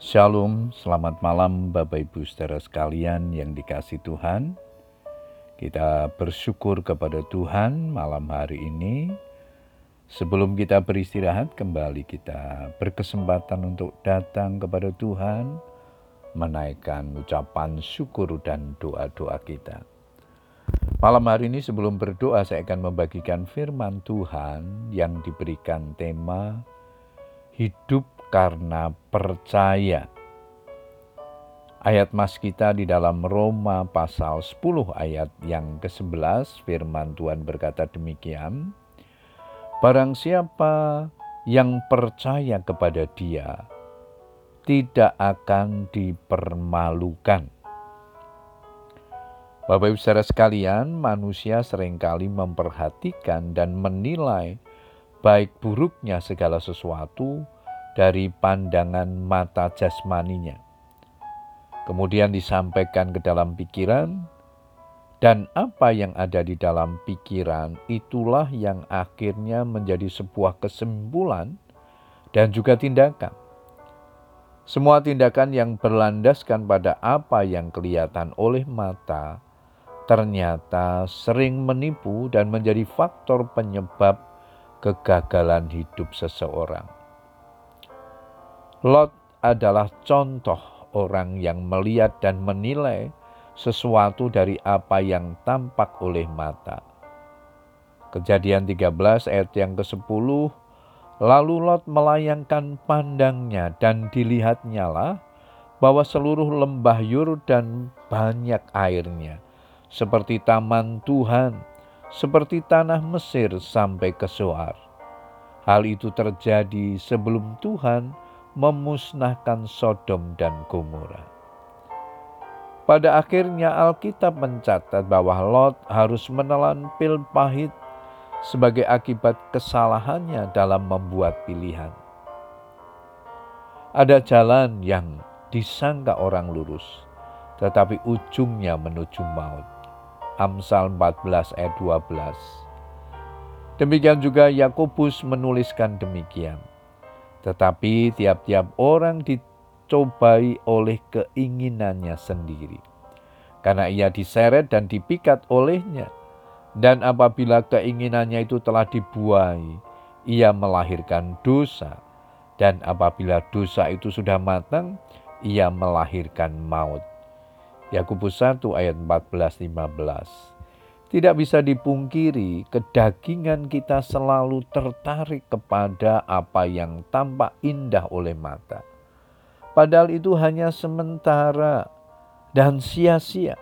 Shalom, selamat malam Bapak Ibu saudara sekalian yang dikasih Tuhan. Kita bersyukur kepada Tuhan malam hari ini. Sebelum kita beristirahat kembali kita berkesempatan untuk datang kepada Tuhan, menaikkan ucapan syukur dan doa-doa kita. Malam hari ini sebelum berdoa saya akan membagikan firman Tuhan yang diberikan tema hidup karena percaya. Ayat mas kita di dalam Roma pasal 10 ayat yang ke-11 firman Tuhan berkata demikian. Barang siapa yang percaya kepada dia tidak akan dipermalukan. Bapak Ibu saudara sekalian, manusia sering kali memperhatikan dan menilai baik buruknya segala sesuatu dari pandangan mata jasmaninya. Kemudian disampaikan ke dalam pikiran, dan apa yang ada di dalam pikiran itulah yang akhirnya menjadi sebuah kesimpulan dan juga tindakan. Semua tindakan yang berlandaskan pada apa yang kelihatan oleh mata ternyata sering menipu dan menjadi faktor penyebab kegagalan hidup seseorang. Lot adalah contoh orang yang melihat dan menilai sesuatu dari apa yang tampak oleh mata. Kejadian 13 ayat yang ke-10, lalu Lot melayangkan pandangnya dan dilihatnya lah bahwa seluruh lembah Yordan banyak airnya, seperti taman Tuhan, seperti tanah Mesir sampai ke Soar. Hal itu terjadi sebelum Tuhan memusnahkan Sodom dan Gomora. Pada akhirnya Alkitab mencatat bahwa Lot harus menelan pil pahit sebagai akibat kesalahannya dalam membuat pilihan. Ada jalan yang disangka orang lurus, tetapi ujungnya menuju maut. Amsal 14 ayat 12. Demikian juga Yakobus menuliskan demikian. Tetapi tiap-tiap orang dicobai oleh keinginannya sendiri. Karena ia diseret dan dipikat olehnya. Dan apabila keinginannya itu telah dibuai, ia melahirkan dosa. Dan apabila dosa itu sudah matang, ia melahirkan maut. Yakobus 1 ayat 14 15. Tidak bisa dipungkiri, kedagingan kita selalu tertarik kepada apa yang tampak indah oleh mata. Padahal itu hanya sementara dan sia-sia.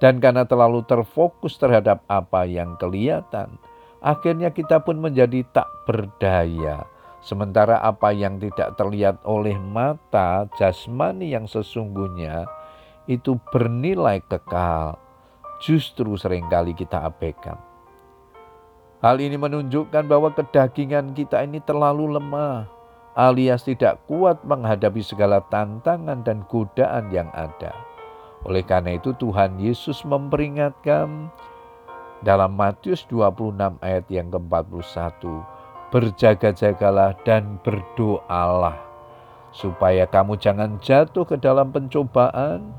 Dan karena terlalu terfokus terhadap apa yang kelihatan, akhirnya kita pun menjadi tak berdaya. Sementara apa yang tidak terlihat oleh mata jasmani yang sesungguhnya itu bernilai kekal justru sering kali kita abaikan. Hal ini menunjukkan bahwa kedagingan kita ini terlalu lemah, alias tidak kuat menghadapi segala tantangan dan godaan yang ada. Oleh karena itu Tuhan Yesus memperingatkan dalam Matius 26 ayat yang ke-41, berjaga-jagalah dan berdoalah supaya kamu jangan jatuh ke dalam pencobaan.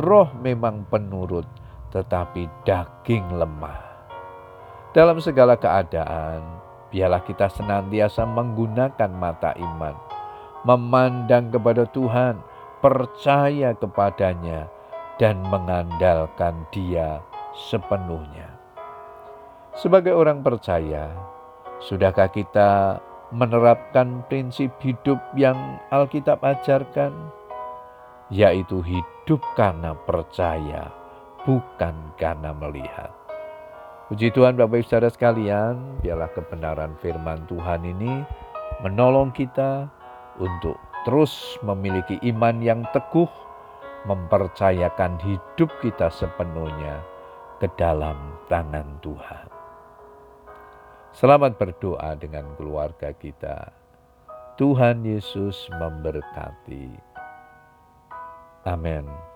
Roh memang penurut, tetapi daging lemah. Dalam segala keadaan, biarlah kita senantiasa menggunakan mata iman, memandang kepada Tuhan, percaya kepadanya, dan mengandalkan Dia sepenuhnya. Sebagai orang percaya, sudahkah kita menerapkan prinsip hidup yang Alkitab ajarkan, yaitu hidup karena percaya? Bukan karena melihat. Puji Tuhan Bapak Ibu Saudara sekalian, biarlah kebenaran firman Tuhan ini menolong kita untuk terus memiliki iman yang teguh, mempercayakan hidup kita sepenuhnya ke dalam tangan Tuhan. Selamat berdoa dengan keluarga kita. Tuhan Yesus memberkati. Amin.